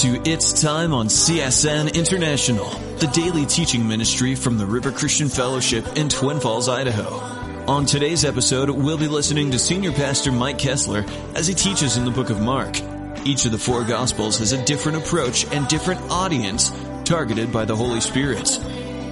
To It's Time on CSN International, the daily teaching ministry from the River Christian Fellowship in Twin Falls, Idaho. On today's episode, we'll be listening to Senior Pastor Mike Kessler as he teaches in the book of Mark. Each of the four Gospels has a different approach and different audience targeted by the Holy Spirit.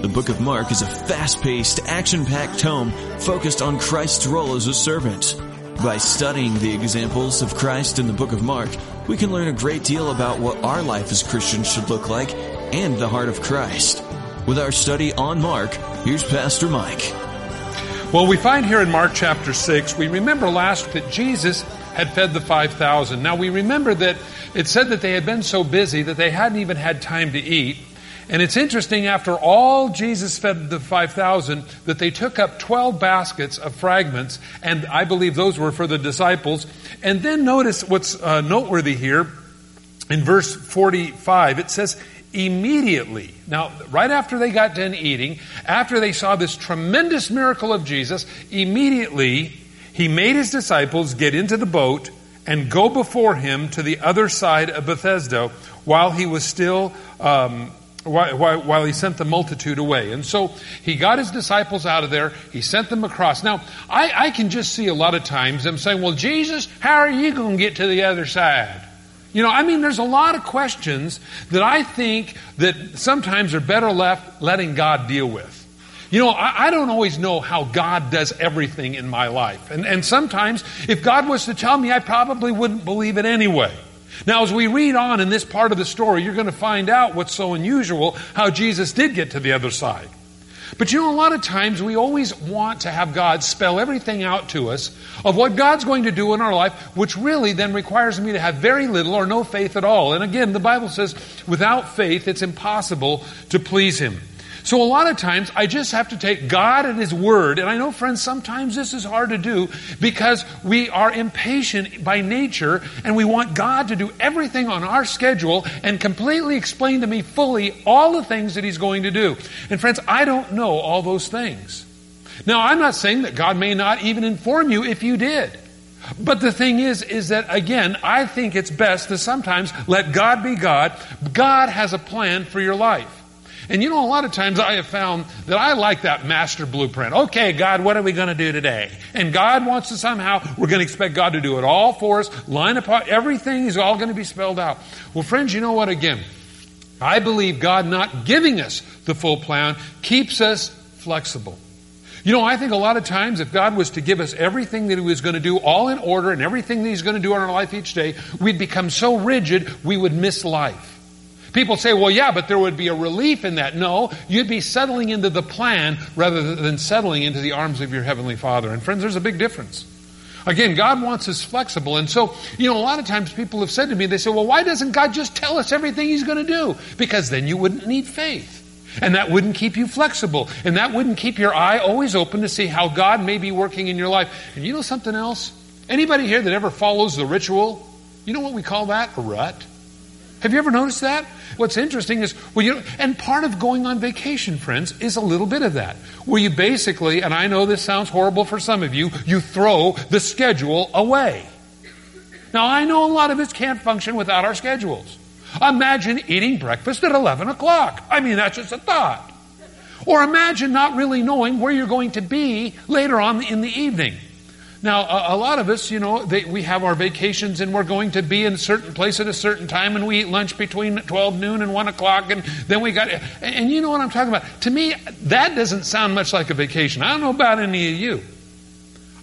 The book of Mark is a fast-paced, action-packed tome focused on Christ's role as a servant. By studying the examples of Christ in the book of Mark, we can learn a great deal about what our life as Christians should look like and the heart of Christ. With our study on Mark, here's Pastor Mike. Well, we find here in Mark chapter 6, we remember last that Jesus had fed the 5,000. Now we remember that it said that they had been so busy that they hadn't even had time to eat. And it's interesting, after all Jesus fed the 5,000, that they took up 12 baskets of fragments, and I believe those were for the disciples. And then notice what's uh, noteworthy here in verse 45. It says, immediately. Now, right after they got done eating, after they saw this tremendous miracle of Jesus, immediately he made his disciples get into the boat and go before him to the other side of Bethsaida while he was still um, while, he sent the multitude away. And so he got his disciples out of there. He sent them across. Now, I, I can just see a lot of times them saying, well, Jesus, how are you going to get to the other side? You know, I mean, there's a lot of questions that I think that sometimes are better left letting God deal with. You know, I, I, don't always know how God does everything in my life. And, and sometimes, if God was to tell me, I probably wouldn't believe it anyway. Now, as we read on in this part of the story, you're going to find out what's so unusual, how Jesus did get to the other side. But you know, a lot of times we always want to have God spell everything out to us of what God's going to do in our life, which really then requires me to have very little or no faith at all. And again, the Bible says without faith, it's impossible to please Him. So a lot of times I just have to take God at His word. And I know, friends, sometimes this is hard to do because we are impatient by nature and we want God to do everything on our schedule and completely explain to me fully all the things that He's going to do. And friends, I don't know all those things. Now, I'm not saying that God may not even inform you if you did. But the thing is, is that again, I think it's best to sometimes let God be God. God has a plan for your life. And you know, a lot of times I have found that I like that master blueprint. Okay, God, what are we going to do today? And God wants to somehow, we're going to expect God to do it all for us, line apart, everything is all going to be spelled out. Well, friends, you know what? Again, I believe God not giving us the full plan keeps us flexible. You know, I think a lot of times if God was to give us everything that He was going to do all in order and everything that He's going to do in our life each day, we'd become so rigid we would miss life. People say, well, yeah, but there would be a relief in that. No, you'd be settling into the plan rather than settling into the arms of your Heavenly Father. And friends, there's a big difference. Again, God wants us flexible. And so, you know, a lot of times people have said to me, they say, well, why doesn't God just tell us everything He's going to do? Because then you wouldn't need faith. And that wouldn't keep you flexible. And that wouldn't keep your eye always open to see how God may be working in your life. And you know something else? Anybody here that ever follows the ritual? You know what we call that? A rut. Have you ever noticed that? What's interesting is, you and part of going on vacation, friends, is a little bit of that. Where you basically, and I know this sounds horrible for some of you, you throw the schedule away. Now, I know a lot of us can't function without our schedules. Imagine eating breakfast at 11 o'clock. I mean, that's just a thought. Or imagine not really knowing where you're going to be later on in the evening. Now, a, a lot of us, you know, they, we have our vacations and we're going to be in a certain place at a certain time and we eat lunch between 12 noon and 1 o'clock and then we got, and, and you know what I'm talking about. To me, that doesn't sound much like a vacation. I don't know about any of you.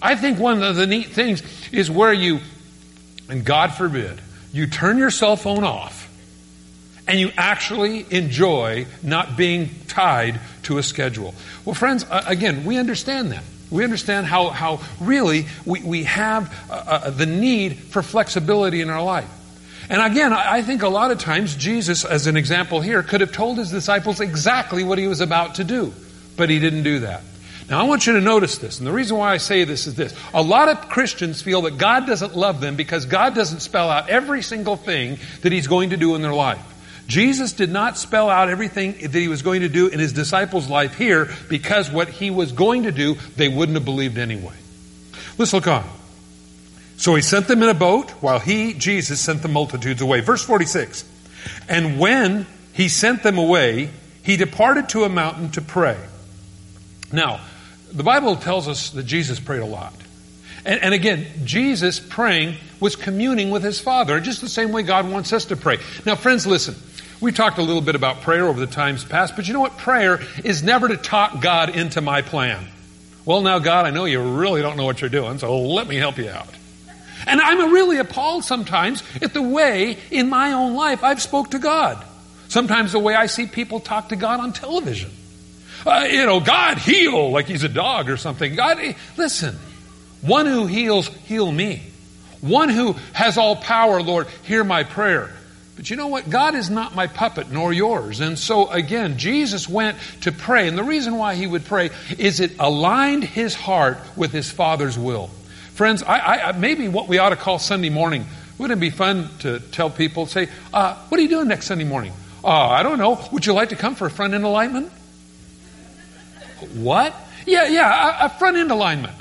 I think one of the neat things is where you, and God forbid, you turn your cell phone off and you actually enjoy not being tied to a schedule. Well, friends, again, we understand that. We understand how, how really we, we have uh, uh, the need for flexibility in our life. And again, I think a lot of times Jesus, as an example here, could have told his disciples exactly what he was about to do, but he didn't do that. Now, I want you to notice this, and the reason why I say this is this. A lot of Christians feel that God doesn't love them because God doesn't spell out every single thing that he's going to do in their life. Jesus did not spell out everything that he was going to do in his disciples' life here because what he was going to do, they wouldn't have believed anyway. Let's look on. So he sent them in a boat while he, Jesus, sent the multitudes away. Verse 46. And when he sent them away, he departed to a mountain to pray. Now, the Bible tells us that Jesus prayed a lot. And, and, again, Jesus praying was communing with his Father, just the same way God wants us to pray. Now, friends, listen. We talked a little bit about prayer over the times past, but you know what? Prayer is never to talk God into my plan. Well, now, God, I know you really don't know what you're doing, so let me help you out. And I'm really appalled sometimes at the way in my own life I've spoke to God. Sometimes the way I see people talk to God on television. Uh, you know, God heal like he's a dog or something. God, listen, one who heals, heal me. One who has all power, Lord, hear my prayer. But you know what? God is not my puppet nor yours. And so again, Jesus went to pray. And the reason why he would pray is it aligned his heart with his Father's will. Friends, I, I, maybe what we ought to call Sunday morning, wouldn't it be fun to tell people, say, uh, what are you doing next Sunday morning? Uh, I don't know. Would you like to come for a front end alignment? What? Yeah, yeah, a, a front end alignment.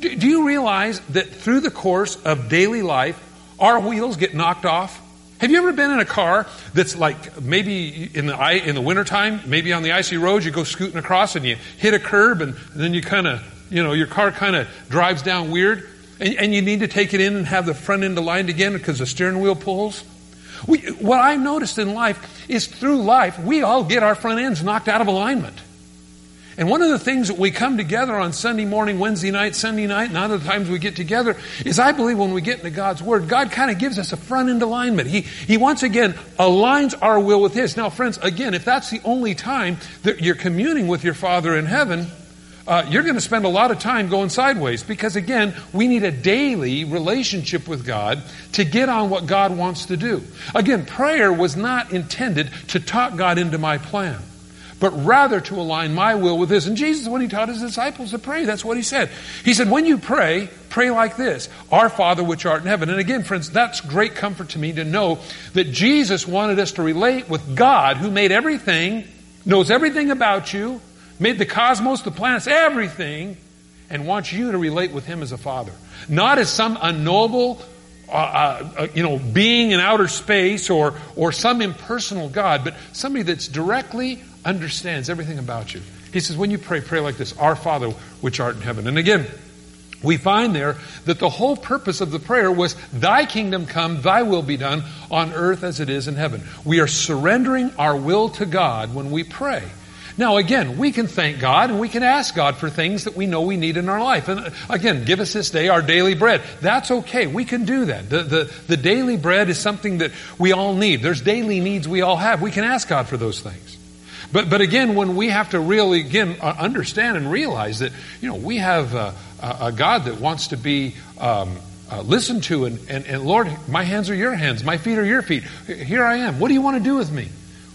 Do, do you realize that through the course of daily life, our wheels get knocked off? Have you ever been in a car that's like maybe in the in the wintertime, maybe on the icy roads, you go scooting across and you hit a curb and then you kind of, you know, your car kind of drives down weird and, and, you need to take it in and have the front end aligned again because the steering wheel pulls? We, what I've noticed in life is through life, we all get our front ends knocked out of alignment. And one of the things that we come together on Sunday morning, Wednesday night, Sunday night, and other times we get together is I believe when we get into God's Word, God kind of gives us a front end alignment. He, he once again aligns our will with His. Now, friends, again, if that's the only time that you're communing with your Father in heaven, uh, you're going to spend a lot of time going sideways because, again, we need a daily relationship with God to get on what God wants to do. Again, prayer was not intended to talk God into my plan but rather to align my will with His. And Jesus, when He taught His disciples to pray, that's what He said. He said, when you pray, pray like this Our Father which art in heaven. And again, friends, that's great comfort to me to know that Jesus wanted us to relate with God who made everything, knows everything about you, made the cosmos, the planets, everything, and wants you to relate with Him as a Father. Not as some unknowable, uh, uh, uh, you know, being in outer space or, or some impersonal God, but somebody that's directly understands everything about you. He says, when you pray, pray like this Our Father which art in heaven. And again, we find there that the whole purpose of the prayer was, Thy kingdom come, Thy will be done on earth as it is in heaven. We are surrendering our will to God when we pray. Now, again, we can thank God and we can ask God for things that we know we need in our life. And uh, again, give us this day our daily bread. That's okay. We can do that. The, the, the daily bread is something that we all need. There's daily needs we all have. We can ask God for those things. But, but again, when we have to really, again, uh, understand and realize that, you know, we have a, a God that wants to be um, uh, listened to, and, and, and Lord, my hands are your hands, my feet are your feet. Here I am. What do you want to do with me?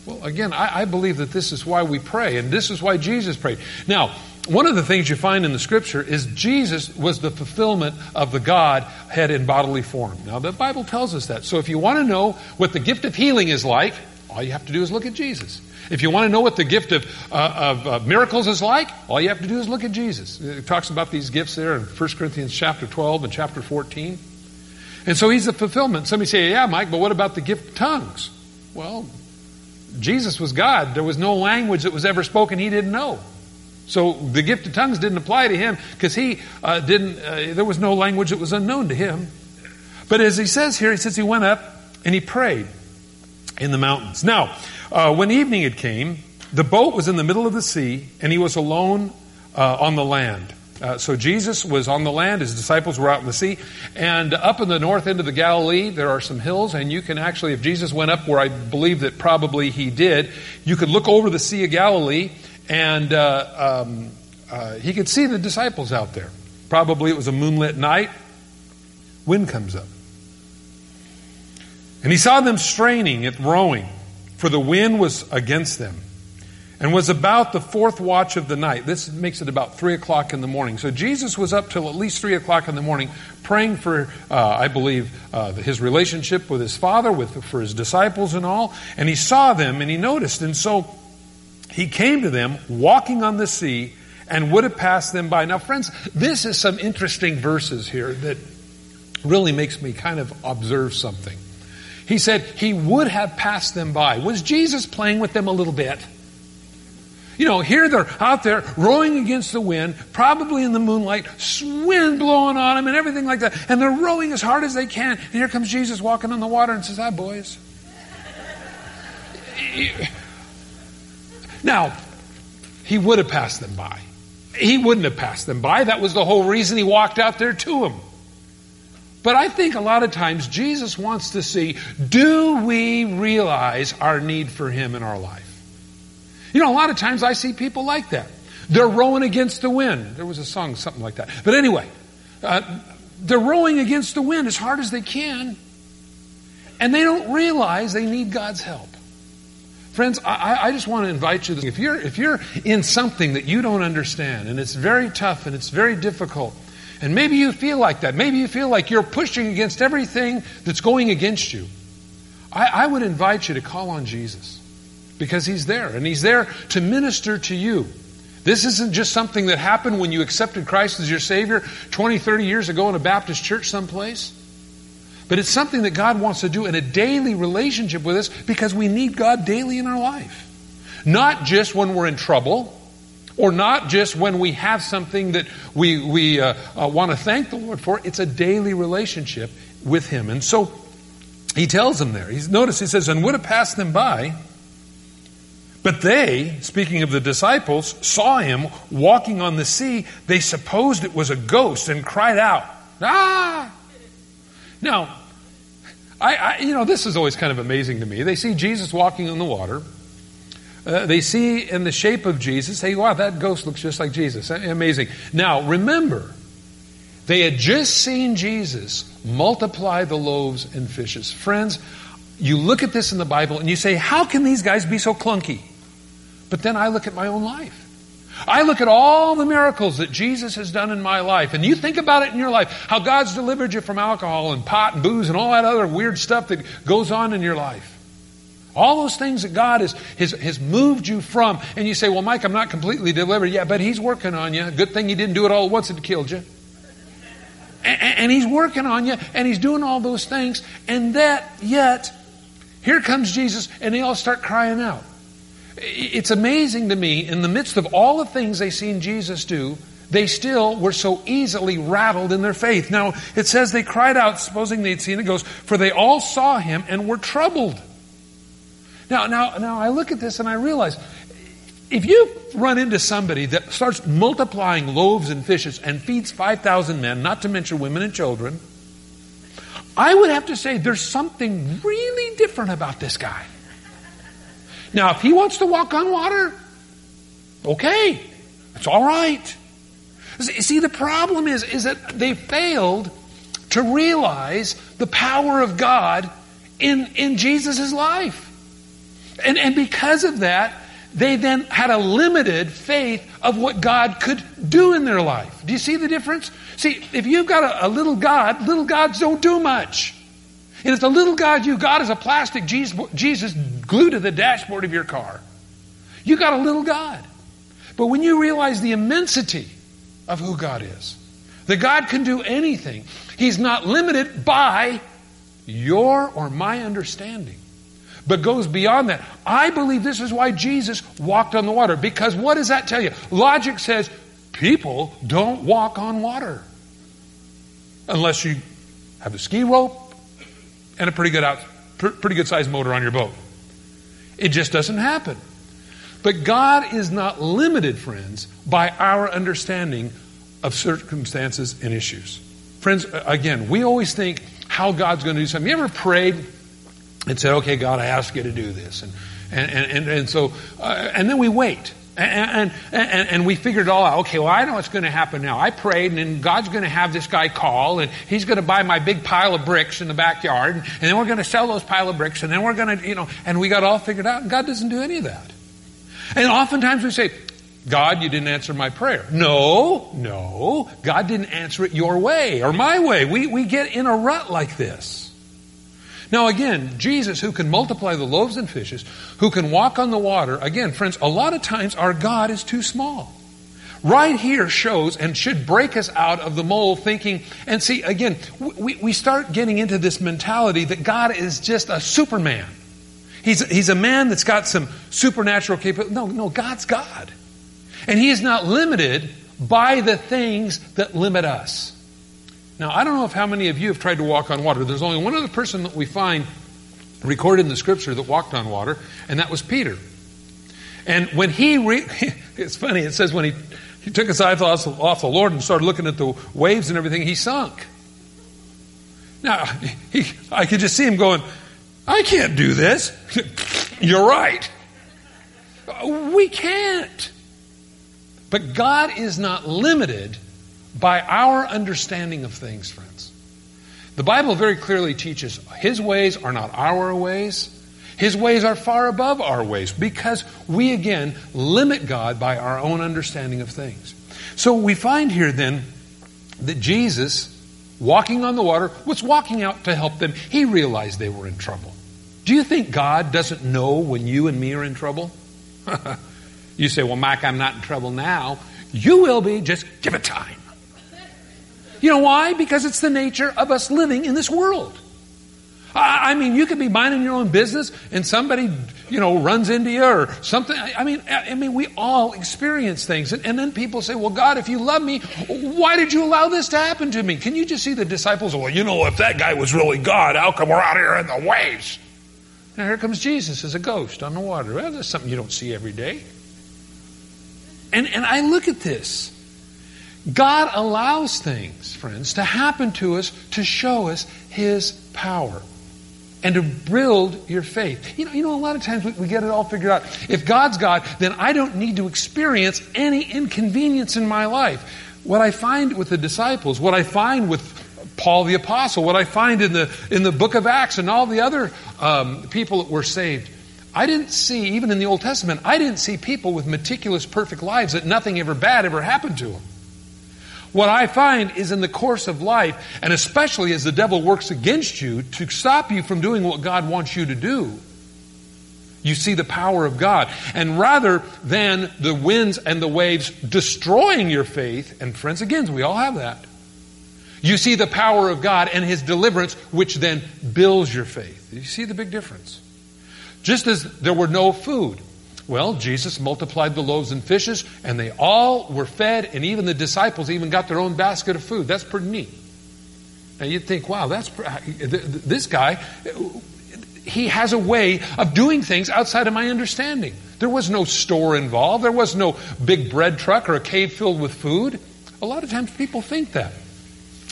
Well, again, I, I believe that this is why we pray, and this is why Jesus prayed. Now, one of the things you find in the scripture is Jesus was the fulfillment of the Godhead in bodily form. Now, the Bible tells us that. So if you want to know what the gift of healing is like, all you have to do is look at Jesus. If you want to know what the gift of, uh, of uh, miracles is like, all you have to do is look at Jesus. It talks about these gifts there in 1 Corinthians chapter 12 and chapter 14. And so he's the fulfillment. Somebody say, yeah, Mike, but what about the gift of tongues? Well, Jesus was God. There was no language that was ever spoken he didn't know. So the gift of tongues didn't apply to him because he uh, didn't, uh, there was no language that was unknown to him. But as he says here, he says he went up and he prayed in the mountains. Now, uh, when evening had came, the boat was in the middle of the sea, and he was alone uh, on the land. Uh, so Jesus was on the land, his disciples were out in the sea, and up in the north end of the Galilee, there are some hills, and you can actually, if Jesus went up where I believe that probably he did, you could look over the Sea of Galilee, and uh, um, uh, he could see the disciples out there. Probably it was a moonlit night. Wind comes up. And he saw them straining at rowing, for the wind was against them, and was about the fourth watch of the night. This makes it about three o'clock in the morning. So Jesus was up till at least three o'clock in the morning, praying for, uh, I believe, uh, his relationship with his father, with for his disciples and all. And he saw them, and he noticed, and so he came to them, walking on the sea, and would have passed them by. Now, friends, this is some interesting verses here that really makes me kind of observe something. He said he would have passed them by. Was Jesus playing with them a little bit? You know, here they're out there rowing against the wind, probably in the moonlight, wind blowing on them and everything like that. And they're rowing as hard as they can. And here comes Jesus walking on the water and says, Hi, boys. Now, he would have passed them by. He wouldn't have passed them by. That was the whole reason he walked out there to them. But I think a lot of times Jesus wants to see do we realize our need for him in our life? You know, a lot of times I see people like that. They're rowing against the wind. There was a song, something like that. But anyway, uh, they're rowing against the wind as hard as they can, and they don't realize they need God's help. Friends, I, I, just want to invite you. If you're if you're in something that you don't understand, and it's very tough and it's very difficult, and maybe you feel like that, maybe you feel like you're pushing against everything that's going against you, I, I would invite you to call on Jesus because He's there, and He's there to minister to you. This isn't just something that happened when you accepted Christ as your Savior 20, 30 years ago in a Baptist church someplace. But it's something that God wants to do in a daily relationship with us because we need God daily in our life. Not just when we're in trouble, or not just when we have something that we, we uh, uh, want to thank the Lord for. It's a daily relationship with Him. And so he tells them there. He's, notice he says, and would have passed them by but they, speaking of the disciples, saw him walking on the sea. They supposed it was a ghost and cried out, Ah! Now, I, I, you know, this is always kind of amazing to me. They see Jesus walking on the water. Uh, they see in the shape of Jesus, say, wow, that ghost looks just like Jesus. Amazing. Now, remember, they had just seen Jesus multiply the loaves and fishes. Friends, you look at this in the Bible and you say, how can these guys be so clunky? But then I look at my own life. I look at all the miracles that Jesus has done in my life, and you think about it in your life, how God's delivered you from alcohol and pot and booze and all that other weird stuff that goes on in your life. All those things that God has, has, has moved you from, and you say, Well, Mike, I'm not completely delivered. Yeah, but He's working on you. Good thing He didn't do it all at once, it killed you. And, and He's working on you, and He's doing all those things, and that yet, here comes Jesus, and they all start crying out. It's amazing to me, in the midst of all the things they seen Jesus do, they still were so easily rattled in their faith. Now, it says they cried out, supposing they'd seen it, goes, for they all saw him and were troubled. Now, now, now I look at this and I realize, if you run into somebody that starts multiplying loaves and fishes and feeds 5,000 men, not to mention women and children, I would have to say there's something really different about this guy. Now, if he wants to walk on water, okay, it's all right. See, the problem is, is that they failed to realize the power of God in, in Jesus' life. And, and because of that, they then had a limited faith of what God could do in their life. Do you see the difference? See, if you've got a, a little God, little gods don't do much. And if the little God you got is a plastic Jesus glued to the dashboard of your car, you got a little God. But when you realize the immensity of who God is, that God can do anything, He's not limited by your or my understanding, but goes beyond that. I believe this is why Jesus walked on the water. Because what does that tell you? Logic says people don't walk on water unless you have a ski rope and a pretty good out, pretty good sized motor on your boat. It just doesn't happen. But God is not limited, friends, by our understanding of circumstances and issues. Friends, again, we always think how God's going to do something. You ever prayed and said, okay, God, I ask you to do this? And, and, and, and so, uh, and then we wait. And, and, and, we figured it all out. Okay, well, I know what's going to happen now. I prayed, and God's going to have this guy call, and he's going to buy my big pile of bricks in the backyard, and then we're going to sell those pile of bricks, and then we're going to, you know, and we got all figured out, and God doesn't do any of that. And oftentimes we say, God, you didn't answer my prayer. No, no, God didn't answer it your way or my way. We, we get in a rut like this. Now, again, Jesus, who can multiply the loaves and fishes, who can walk on the water, again, friends, a lot of times our God is too small. right here shows and should break us out of the mold thinking. And see, again, we, we start getting into this mentality that God is just a superman. He's, he's a man that's got some supernatural capability. No, no, God's God. And He is not limited by the things that limit us. Now, I don't know if how many of you have tried to walk on water. There's only one other person that we find recorded in the scripture that walked on water, and that was Peter. And when he, re- it's funny, it says when he, he took his eyes off, off the Lord and started looking at the waves and everything, he sunk. Now, he, I could just see him going, I can't do this. You're right. We can't. But God is not limited by our understanding of things, friends. The Bible very clearly teaches His ways are not our ways. His ways are far above our ways because we again limit God by our own understanding of things. So we find here then that Jesus, walking on the water, was walking out to help them. He realized they were in trouble. Do you think God doesn't know when you and me are in trouble? you say, well, Mike, I'm not in trouble now. You will be, just give it time. You know why? Because it's the nature of us living in this world. I mean, you could be minding your own business and somebody, you know, runs into you or something. I mean, I mean, we all experience things. And, and then people say, well, God, if you love me, why did you allow this to happen to me? Can you just see the disciples? Well, you know, if that guy was really God, how come we're out here in the waves? And here comes Jesus as a ghost on the water. Well, that's something you don't see every day. And, and I look at this. God allows things, friends, to happen to us to show us His power and to build your faith. You know, you know, a lot of times we, we, get it all figured out. If God's God, then I don't need to experience any inconvenience in my life. What I find with the disciples, what I find with Paul the apostle, what I find in the in the book of Acts and all the other um, people that were saved, I didn't see even in the Old Testament. I didn't see people with meticulous, perfect lives that nothing ever bad ever happened to them. What I find is in the course of life, and especially as the devil works against you to stop you from doing what God wants you to do, you see the power of God. And rather than the winds and the waves destroying your faith, and friends, again, we all have that, you see the power of God and His deliverance, which then builds your faith. You see the big difference. Just as there were no food, well, Jesus multiplied the loaves and fishes, and they all were fed, and even the disciples even got their own basket of food. That's pretty neat. Now you'd think, wow, that's this guy. He has a way of doing things outside of my understanding. There was no store involved. There was no big bread truck or a cave filled with food. A lot of times people think that.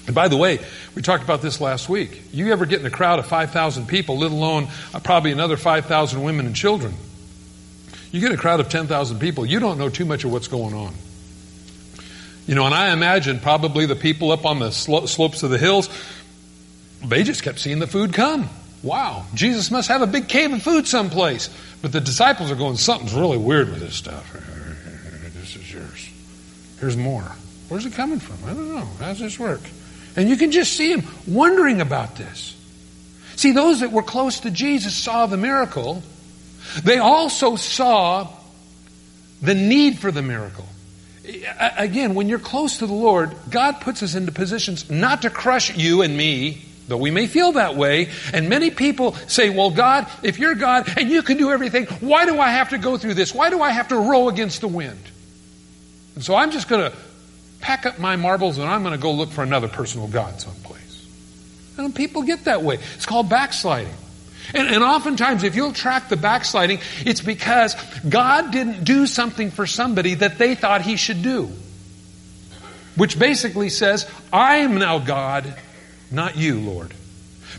And by the way, we talked about this last week. You ever get in a crowd of 5,000 people, let alone uh, probably another 5,000 women and children? You get a crowd of 10,000 people, you don't know too much of what's going on. You know, and I imagine probably the people up on the slo- slopes of the hills, they just kept seeing the food come. Wow, Jesus must have a big cave of food someplace. But the disciples are going, something's really weird with this stuff. This is yours. Here's more. Where's it coming from? I don't know. How does this work? And you can just see them wondering about this. See, those that were close to Jesus saw the miracle, they also saw the need for the miracle. Again, when you're close to the Lord, God puts us into positions not to crush you and me, though we may feel that way. And many people say, Well, God, if you're God and you can do everything, why do I have to go through this? Why do I have to row against the wind? And so I'm just going to pack up my marbles and I'm going to go look for another personal God someplace. And people get that way. It's called backsliding. And, and oftentimes, if you'll track the backsliding, it's because God didn't do something for somebody that they thought he should do. Which basically says, I am now God, not you, Lord.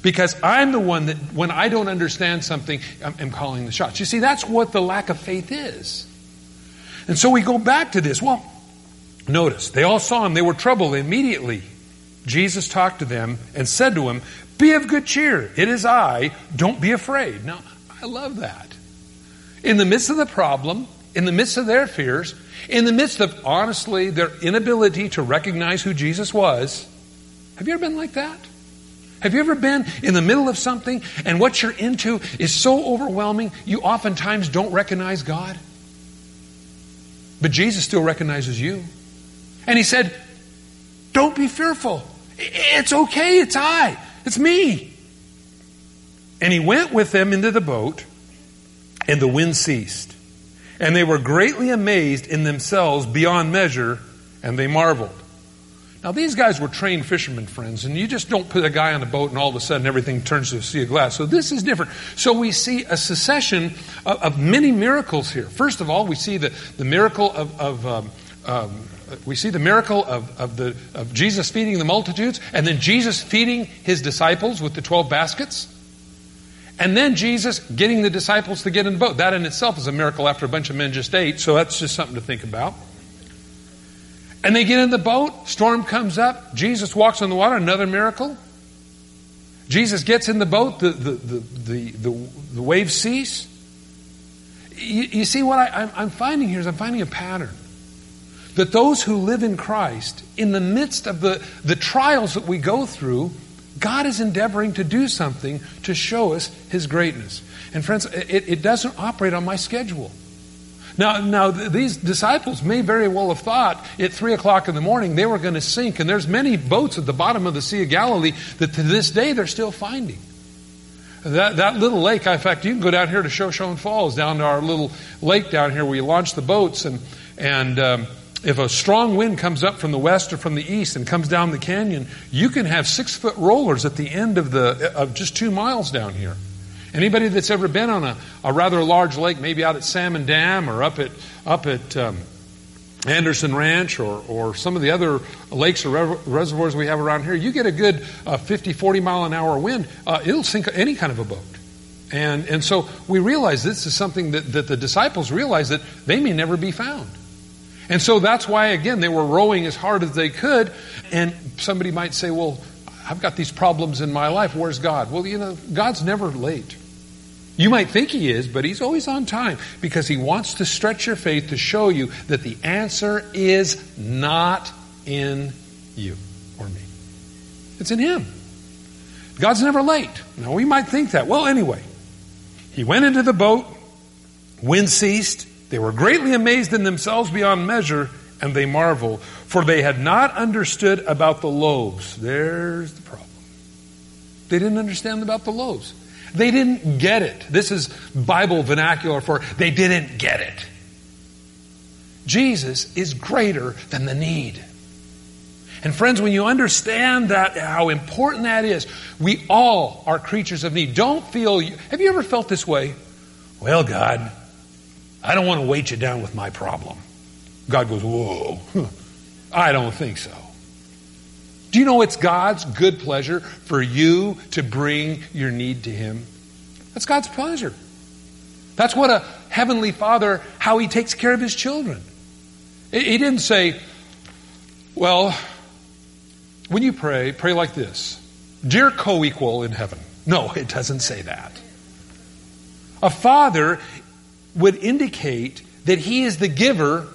Because I'm the one that, when I don't understand something, I'm, I'm calling the shots. You see, that's what the lack of faith is. And so we go back to this. Well, notice, they all saw him. They were troubled immediately. Jesus talked to them and said to him, be of good cheer. It is I. Don't be afraid. Now, I love that. In the midst of the problem, in the midst of their fears, in the midst of, honestly, their inability to recognize who Jesus was, have you ever been like that? Have you ever been in the middle of something and what you're into is so overwhelming you oftentimes don't recognize God? But Jesus still recognizes you. And he said, Don't be fearful. It's okay. It's I. It's me. And he went with them into the boat, and the wind ceased. And they were greatly amazed in themselves beyond measure, and they marveled. Now, these guys were trained fishermen, friends, and you just don't put a guy on a boat and all of a sudden everything turns to a sea of glass. So, this is different. So, we see a succession of, of many miracles here. First of all, we see the, the miracle of, of um, um, we see the miracle of, of, the, of Jesus feeding the multitudes, and then Jesus feeding his disciples with the 12 baskets. And then Jesus getting the disciples to get in the boat. That in itself is a miracle after a bunch of men just ate, so that's just something to think about. And they get in the boat, storm comes up, Jesus walks on the water, another miracle. Jesus gets in the boat, the, the, the, the, the, waves cease. You, you see, what I, I'm finding here is I'm finding a pattern. That those who live in Christ, in the midst of the, the trials that we go through, God is endeavoring to do something to show us His greatness. And friends, it, it doesn't operate on my schedule. Now, now these disciples may very well have thought at three o'clock in the morning they were going to sink, and there's many boats at the bottom of the Sea of Galilee that to this day they're still finding. That, that little lake, in fact, you can go down here to Shoshone Falls, down to our little lake down here where we launch the boats, and and um, if a strong wind comes up from the west or from the east and comes down the canyon, you can have six foot rollers at the end of the of just two miles down here. Anybody that's ever been on a, a rather large lake, maybe out at Salmon Dam or up at up at um, Anderson Ranch or, or some of the other lakes or reservoirs we have around here, you get a good uh, 50, 40 mile an hour wind, uh, it'll sink any kind of a boat. And, and so we realize this is something that, that the disciples realize that they may never be found. And so that's why, again, they were rowing as hard as they could. And somebody might say, well, I've got these problems in my life. Where's God? Well, you know, God's never late. You might think He is, but He's always on time because He wants to stretch your faith to show you that the answer is not in you or me. It's in Him. God's never late. Now, we might think that. Well, anyway, He went into the boat, wind ceased, they were greatly amazed in themselves beyond measure, and they marveled, for they had not understood about the loaves. There's the problem. They didn't understand about the loaves. They didn't get it. This is Bible vernacular for they didn't get it. Jesus is greater than the need. And friends, when you understand that, how important that is, we all are creatures of need. Don't feel, have you ever felt this way? Well, God, I don't want to weight you down with my problem. God goes, Whoa, I don't think so. Do you know it's God's good pleasure for you to bring your need to Him? That's God's pleasure. That's what a heavenly father, how he takes care of his children. He didn't say, well, when you pray, pray like this Dear co equal in heaven. No, it doesn't say that. A father would indicate that he is the giver.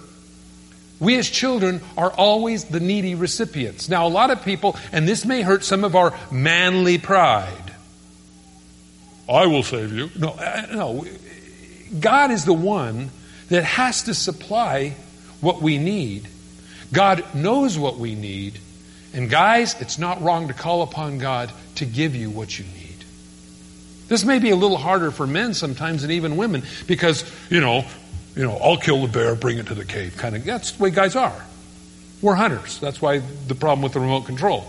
We as children are always the needy recipients. Now, a lot of people, and this may hurt some of our manly pride. I will save you. No, uh, no. God is the one that has to supply what we need. God knows what we need. And guys, it's not wrong to call upon God to give you what you need. This may be a little harder for men sometimes than even women because, you know, you know, I'll kill the bear, bring it to the cave. Kind of that's the way guys are. We're hunters. That's why the problem with the remote control.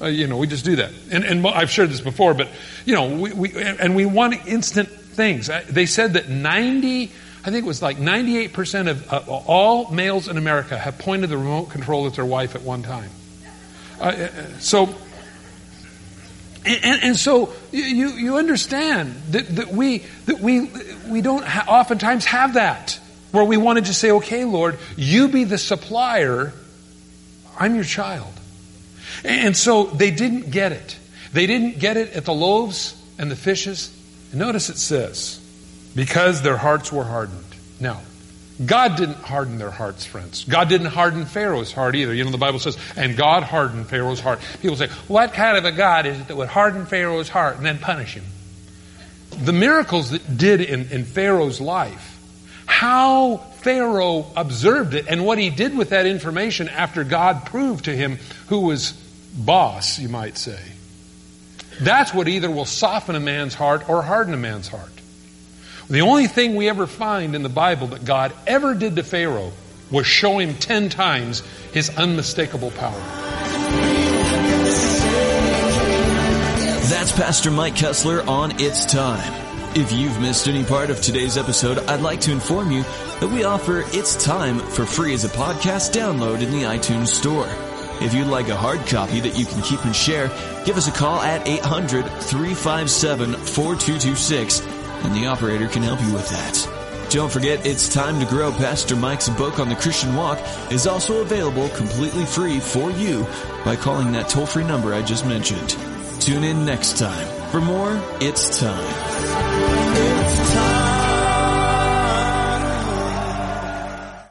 Uh, you know, we just do that. And, and I've shared this before, but you know, we, we and we want instant things. They said that 90, I think it was like 98% of uh, all males in America have pointed the remote control at their wife at one time. Uh, uh so and, and, so you, you understand that, that, we, that we, we don't ha- oftentimes have that, where we want to say, okay, Lord, you be the supplier, I'm your child. And so they didn't get it. They didn't get it at the loaves and the fishes. And notice it says, because their hearts were hardened. Now, God didn't harden their hearts, friends. God didn't harden Pharaoh's heart either. You know, the Bible says, and God hardened Pharaoh's heart. People say, what kind of a God is it that would harden Pharaoh's heart and then punish him? The miracles that did in, in Pharaoh's life, how Pharaoh observed it and what he did with that information after God proved to him who was boss, you might say. That's what either will soften a man's heart or harden a man's heart. The only thing we ever find in the Bible that God ever did to Pharaoh was show him ten times his unmistakable power. That's Pastor Mike Kessler on It's Time. If you've missed any part of today's episode, I'd like to inform you that we offer It's Time for free as a podcast download in the iTunes Store. If you'd like a hard copy that you can keep and share, give us a call at 800-357-4226 and the operator can help you with that. Don't forget, It's Time to Grow Pastor Mike's book on the Christian walk is also available completely free for you by calling that toll-free number I just mentioned. Tune in next time for more It's Time.